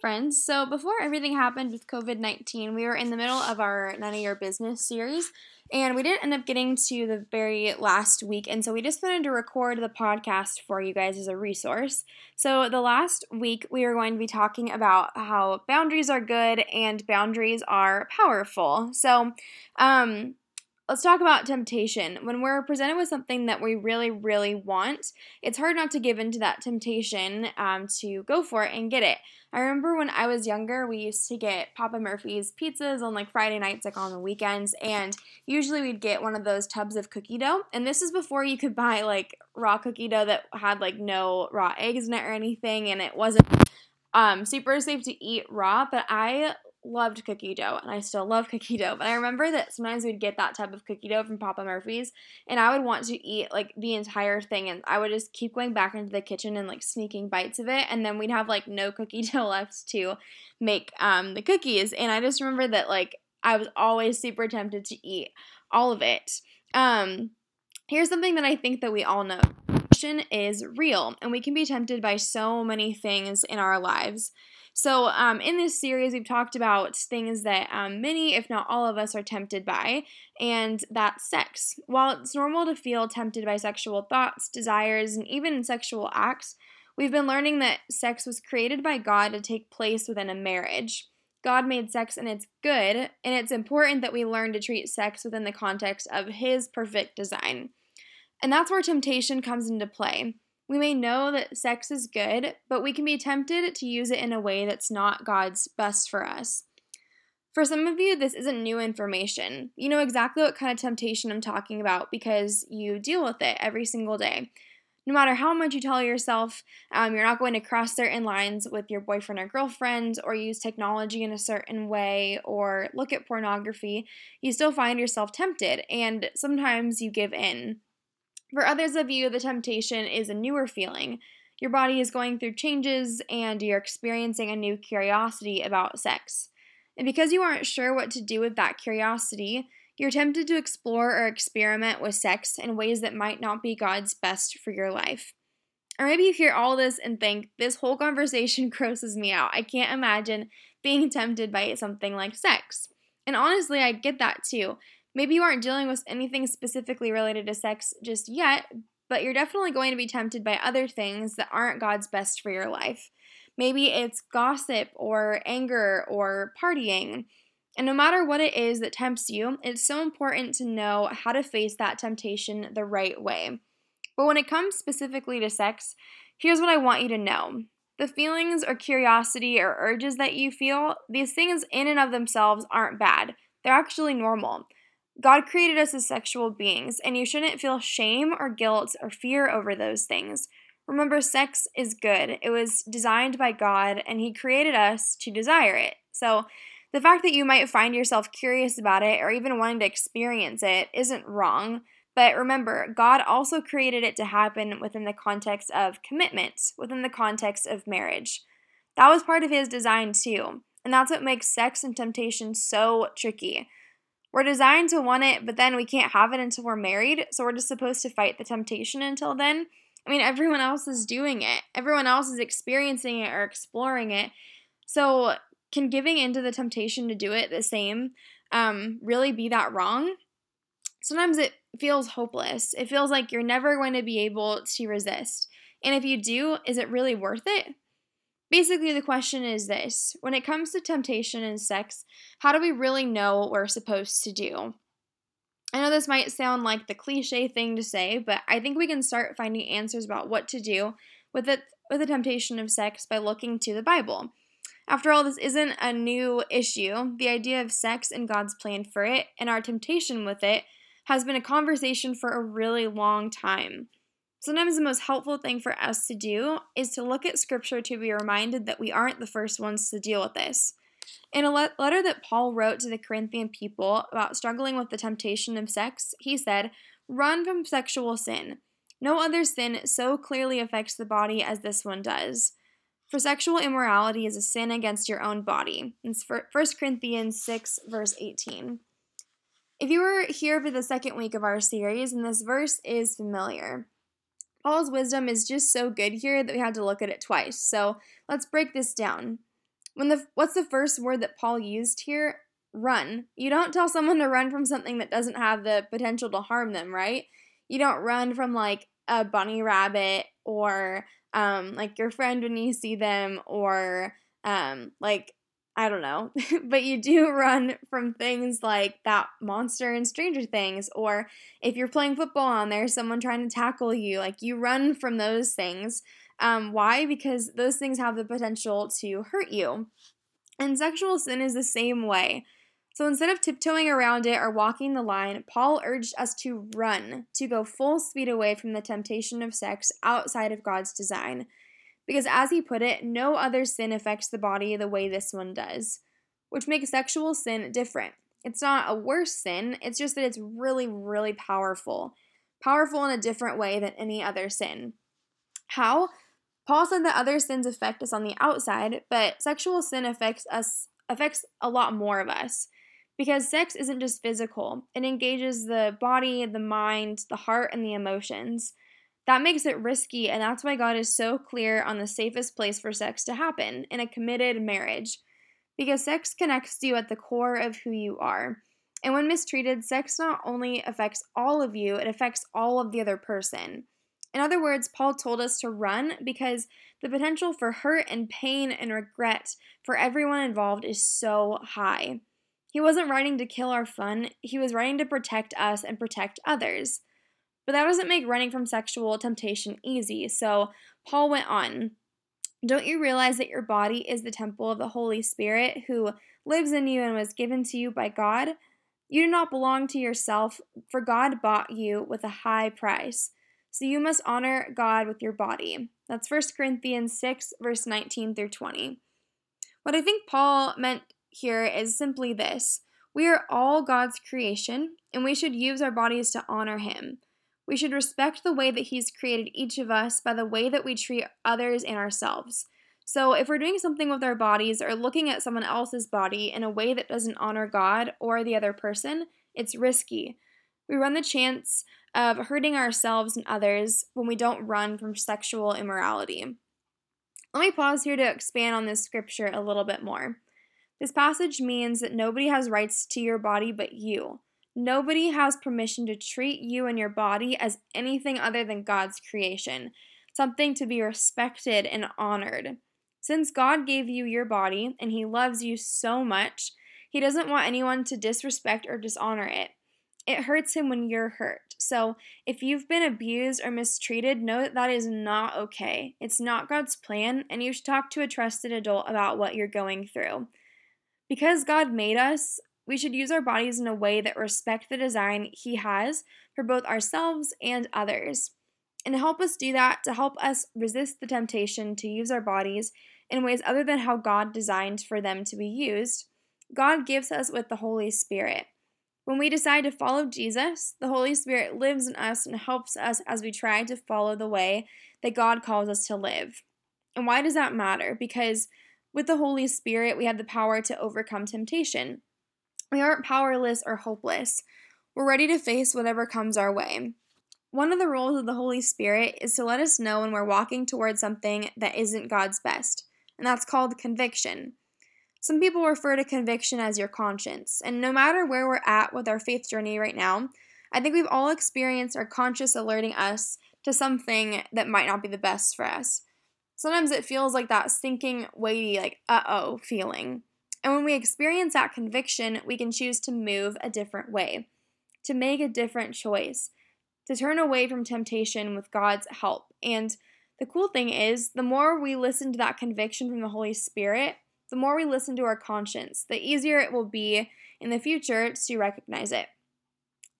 Friends. So, before everything happened with COVID 19, we were in the middle of our None of Your Business series, and we didn't end up getting to the very last week. And so, we just wanted to record the podcast for you guys as a resource. So, the last week, we are going to be talking about how boundaries are good and boundaries are powerful. So, um, let's talk about temptation. When we're presented with something that we really, really want, it's hard not to give into that temptation um, to go for it and get it. I remember when I was younger, we used to get Papa Murphy's pizzas on like Friday nights, like on the weekends, and usually we'd get one of those tubs of cookie dough. And this is before you could buy like raw cookie dough that had like no raw eggs in it or anything, and it wasn't um, super safe to eat raw. But I loved cookie dough and I still love cookie dough. But I remember that sometimes we'd get that type of cookie dough from Papa Murphy's and I would want to eat like the entire thing and I would just keep going back into the kitchen and like sneaking bites of it and then we'd have like no cookie dough left to make um the cookies and I just remember that like I was always super tempted to eat all of it. Um here's something that I think that we all know. Is real, and we can be tempted by so many things in our lives. So, um, in this series, we've talked about things that um, many, if not all of us, are tempted by, and that's sex. While it's normal to feel tempted by sexual thoughts, desires, and even sexual acts, we've been learning that sex was created by God to take place within a marriage. God made sex and it's good, and it's important that we learn to treat sex within the context of His perfect design. And that's where temptation comes into play. We may know that sex is good, but we can be tempted to use it in a way that's not God's best for us. For some of you, this isn't new information. You know exactly what kind of temptation I'm talking about because you deal with it every single day. No matter how much you tell yourself um, you're not going to cross certain lines with your boyfriend or girlfriend, or use technology in a certain way, or look at pornography, you still find yourself tempted, and sometimes you give in. For others of you, the temptation is a newer feeling. Your body is going through changes and you're experiencing a new curiosity about sex. And because you aren't sure what to do with that curiosity, you're tempted to explore or experiment with sex in ways that might not be God's best for your life. Or maybe you hear all this and think, this whole conversation grosses me out. I can't imagine being tempted by something like sex. And honestly, I get that too. Maybe you aren't dealing with anything specifically related to sex just yet, but you're definitely going to be tempted by other things that aren't God's best for your life. Maybe it's gossip or anger or partying. And no matter what it is that tempts you, it's so important to know how to face that temptation the right way. But when it comes specifically to sex, here's what I want you to know. The feelings or curiosity or urges that you feel, these things in and of themselves aren't bad. They're actually normal. God created us as sexual beings, and you shouldn't feel shame or guilt or fear over those things. Remember, sex is good. It was designed by God, and He created us to desire it. So, the fact that you might find yourself curious about it or even wanting to experience it isn't wrong. But remember, God also created it to happen within the context of commitment, within the context of marriage. That was part of His design too. And that's what makes sex and temptation so tricky. We're designed to want it, but then we can't have it until we're married, so we're just supposed to fight the temptation until then. I mean, everyone else is doing it, everyone else is experiencing it or exploring it. So, can giving into the temptation to do it the same um, really be that wrong? Sometimes it feels hopeless. It feels like you're never going to be able to resist. And if you do, is it really worth it? Basically, the question is this when it comes to temptation and sex, how do we really know what we're supposed to do? I know this might sound like the cliche thing to say, but I think we can start finding answers about what to do with it with the temptation of sex by looking to the Bible. After all, this isn't a new issue. The idea of sex and God's plan for it and our temptation with it has been a conversation for a really long time. Sometimes the most helpful thing for us to do is to look at scripture to be reminded that we aren't the first ones to deal with this. In a letter that Paul wrote to the Corinthian people about struggling with the temptation of sex, he said, Run from sexual sin. No other sin so clearly affects the body as this one does. For sexual immorality is a sin against your own body. It's 1 Corinthians 6, verse 18. If you were here for the second week of our series, and this verse is familiar, Paul's wisdom is just so good here that we had to look at it twice. So let's break this down. When the what's the first word that Paul used here? Run. You don't tell someone to run from something that doesn't have the potential to harm them, right? You don't run from like a bunny rabbit or um, like your friend when you see them or um, like I don't know, but you do run from things like that monster in Stranger Things, or if you're playing football and there's someone trying to tackle you, like you run from those things. Um, why? Because those things have the potential to hurt you. And sexual sin is the same way. So instead of tiptoeing around it or walking the line, Paul urged us to run, to go full speed away from the temptation of sex outside of God's design. Because as he put it, no other sin affects the body the way this one does, which makes sexual sin different. It's not a worse sin, it's just that it's really, really powerful. Powerful in a different way than any other sin. How? Paul said that other sins affect us on the outside, but sexual sin affects us affects a lot more of us. Because sex isn't just physical, it engages the body, the mind, the heart, and the emotions. That makes it risky, and that's why God is so clear on the safest place for sex to happen in a committed marriage. Because sex connects you at the core of who you are. And when mistreated, sex not only affects all of you, it affects all of the other person. In other words, Paul told us to run because the potential for hurt and pain and regret for everyone involved is so high. He wasn't writing to kill our fun, he was writing to protect us and protect others. But that doesn't make running from sexual temptation easy. So Paul went on. Don't you realize that your body is the temple of the Holy Spirit who lives in you and was given to you by God? You do not belong to yourself, for God bought you with a high price. So you must honor God with your body. That's 1 Corinthians 6, verse 19 through 20. What I think Paul meant here is simply this we are all God's creation, and we should use our bodies to honor Him. We should respect the way that He's created each of us by the way that we treat others and ourselves. So, if we're doing something with our bodies or looking at someone else's body in a way that doesn't honor God or the other person, it's risky. We run the chance of hurting ourselves and others when we don't run from sexual immorality. Let me pause here to expand on this scripture a little bit more. This passage means that nobody has rights to your body but you. Nobody has permission to treat you and your body as anything other than God's creation, something to be respected and honored. Since God gave you your body and He loves you so much, He doesn't want anyone to disrespect or dishonor it. It hurts Him when you're hurt. So, if you've been abused or mistreated, know that that is not okay. It's not God's plan, and you should talk to a trusted adult about what you're going through. Because God made us, we should use our bodies in a way that respect the design He has for both ourselves and others. And to help us do that, to help us resist the temptation to use our bodies in ways other than how God designed for them to be used, God gives us with the Holy Spirit. When we decide to follow Jesus, the Holy Spirit lives in us and helps us as we try to follow the way that God calls us to live. And why does that matter? Because with the Holy Spirit, we have the power to overcome temptation. We aren't powerless or hopeless. We're ready to face whatever comes our way. One of the roles of the Holy Spirit is to let us know when we're walking towards something that isn't God's best, and that's called conviction. Some people refer to conviction as your conscience, and no matter where we're at with our faith journey right now, I think we've all experienced our conscience alerting us to something that might not be the best for us. Sometimes it feels like that sinking, weighty, like, uh oh feeling. And when we experience that conviction, we can choose to move a different way, to make a different choice, to turn away from temptation with God's help. And the cool thing is, the more we listen to that conviction from the Holy Spirit, the more we listen to our conscience, the easier it will be in the future to recognize it.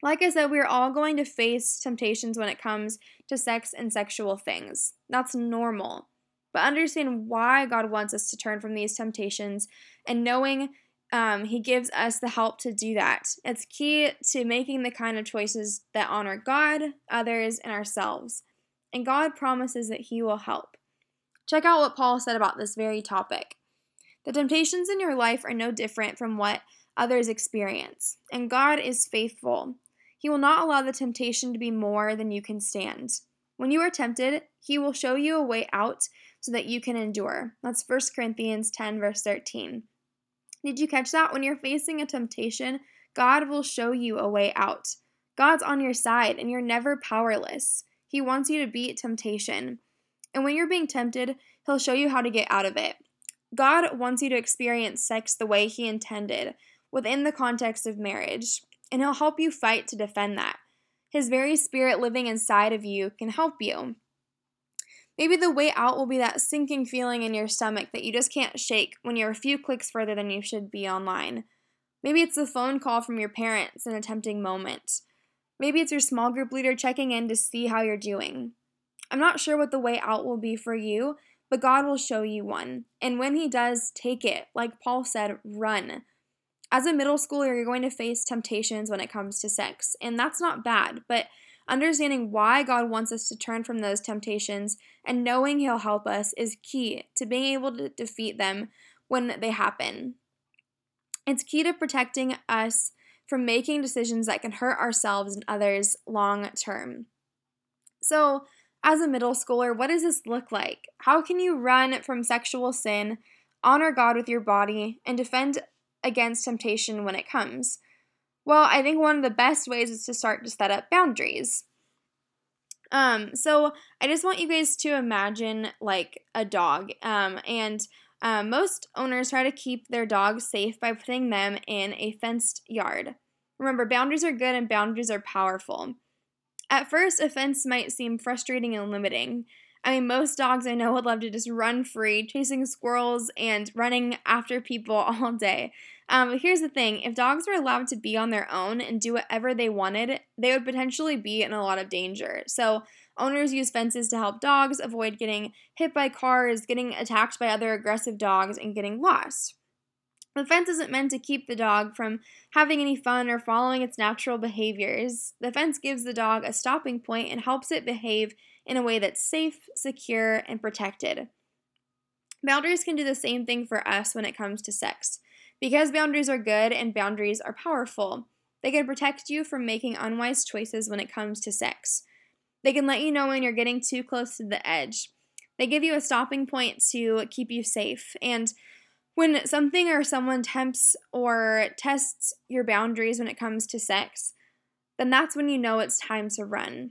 Like I said, we're all going to face temptations when it comes to sex and sexual things. That's normal but understand why God wants us to turn from these temptations and knowing um, He gives us the help to do that. It's key to making the kind of choices that honor God, others, and ourselves. And God promises that He will help. Check out what Paul said about this very topic. The temptations in your life are no different from what others experience, and God is faithful. He will not allow the temptation to be more than you can stand. When you are tempted, He will show you a way out so that you can endure. That's 1 Corinthians 10, verse 13. Did you catch that? When you're facing a temptation, God will show you a way out. God's on your side and you're never powerless. He wants you to beat temptation. And when you're being tempted, He'll show you how to get out of it. God wants you to experience sex the way He intended, within the context of marriage, and He'll help you fight to defend that. His very spirit living inside of you can help you. Maybe the way out will be that sinking feeling in your stomach that you just can't shake when you're a few clicks further than you should be online. Maybe it's a phone call from your parents in a tempting moment. Maybe it's your small group leader checking in to see how you're doing. I'm not sure what the way out will be for you, but God will show you one. And when He does, take it. Like Paul said, run. As a middle schooler, you're going to face temptations when it comes to sex, and that's not bad, but understanding why God wants us to turn from those temptations and knowing He'll help us is key to being able to defeat them when they happen. It's key to protecting us from making decisions that can hurt ourselves and others long term. So, as a middle schooler, what does this look like? How can you run from sexual sin, honor God with your body, and defend against temptation when it comes? Well, I think one of the best ways is to start to set up boundaries. Um, so I just want you guys to imagine like a dog. Um, and um, most owners try to keep their dogs safe by putting them in a fenced yard. Remember, boundaries are good and boundaries are powerful. At first, a fence might seem frustrating and limiting. I mean, most dogs I know would love to just run free, chasing squirrels and running after people all day. Um, but here's the thing if dogs were allowed to be on their own and do whatever they wanted, they would potentially be in a lot of danger. So, owners use fences to help dogs avoid getting hit by cars, getting attacked by other aggressive dogs, and getting lost. The fence isn't meant to keep the dog from having any fun or following its natural behaviors. The fence gives the dog a stopping point and helps it behave in a way that's safe, secure, and protected. Boundaries can do the same thing for us when it comes to sex. Because boundaries are good and boundaries are powerful, they can protect you from making unwise choices when it comes to sex. They can let you know when you're getting too close to the edge. They give you a stopping point to keep you safe. And when something or someone tempts or tests your boundaries when it comes to sex, then that's when you know it's time to run.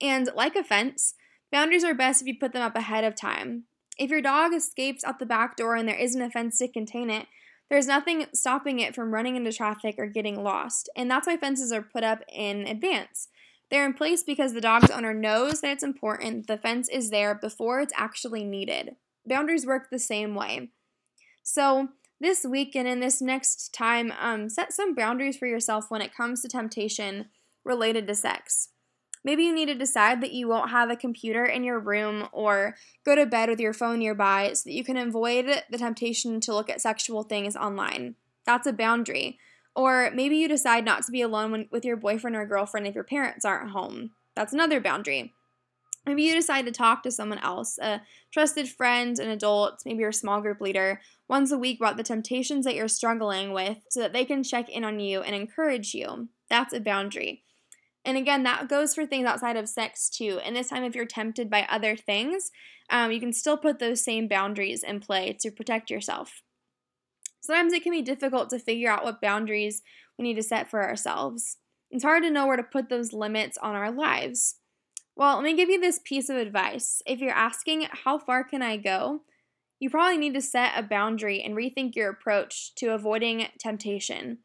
And like a fence, boundaries are best if you put them up ahead of time. If your dog escapes out the back door and there isn't a fence to contain it, there's nothing stopping it from running into traffic or getting lost. And that's why fences are put up in advance. They're in place because the dog's owner knows that it's important the fence is there before it's actually needed. Boundaries work the same way. So, this week and in this next time, um, set some boundaries for yourself when it comes to temptation related to sex. Maybe you need to decide that you won't have a computer in your room or go to bed with your phone nearby so that you can avoid the temptation to look at sexual things online. That's a boundary. Or maybe you decide not to be alone when, with your boyfriend or girlfriend if your parents aren't home. That's another boundary. Maybe you decide to talk to someone else, a trusted friend, an adult, maybe your small group leader, once a week about the temptations that you're struggling with so that they can check in on you and encourage you. That's a boundary. And again, that goes for things outside of sex too. And this time, if you're tempted by other things, um, you can still put those same boundaries in play to protect yourself. Sometimes it can be difficult to figure out what boundaries we need to set for ourselves. It's hard to know where to put those limits on our lives. Well, let me give you this piece of advice. If you're asking, how far can I go? You probably need to set a boundary and rethink your approach to avoiding temptation.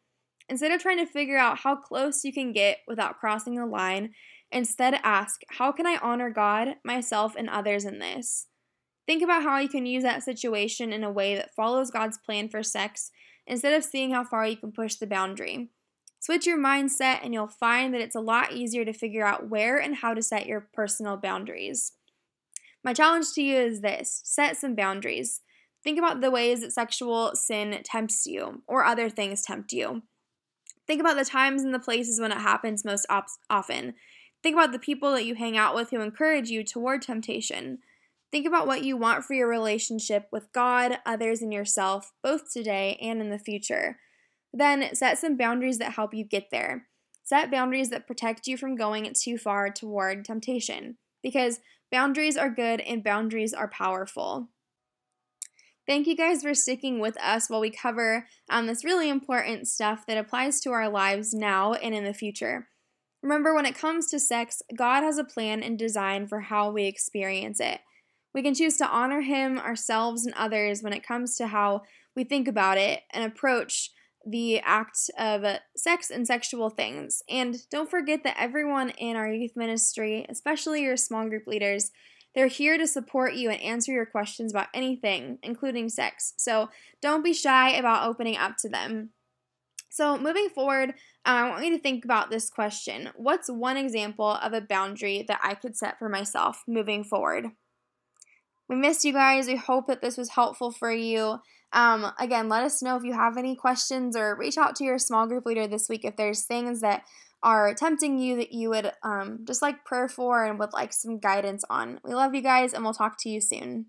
Instead of trying to figure out how close you can get without crossing the line, instead ask, how can I honor God, myself, and others in this? Think about how you can use that situation in a way that follows God's plan for sex instead of seeing how far you can push the boundary. Switch your mindset, and you'll find that it's a lot easier to figure out where and how to set your personal boundaries. My challenge to you is this set some boundaries. Think about the ways that sexual sin tempts you or other things tempt you. Think about the times and the places when it happens most op- often. Think about the people that you hang out with who encourage you toward temptation. Think about what you want for your relationship with God, others, and yourself, both today and in the future. Then set some boundaries that help you get there. Set boundaries that protect you from going too far toward temptation. Because Boundaries are good and boundaries are powerful. Thank you guys for sticking with us while we cover um, this really important stuff that applies to our lives now and in the future. Remember, when it comes to sex, God has a plan and design for how we experience it. We can choose to honor Him, ourselves, and others when it comes to how we think about it and approach the act of sex and sexual things. And don't forget that everyone in our youth ministry, especially your small group leaders, they're here to support you and answer your questions about anything, including sex. So don't be shy about opening up to them. So, moving forward, um, I want you to think about this question What's one example of a boundary that I could set for myself moving forward? We missed you guys. We hope that this was helpful for you. Um, again, let us know if you have any questions or reach out to your small group leader this week if there's things that are tempting you that you would um, just like prayer for and would like some guidance on. We love you guys, and we'll talk to you soon.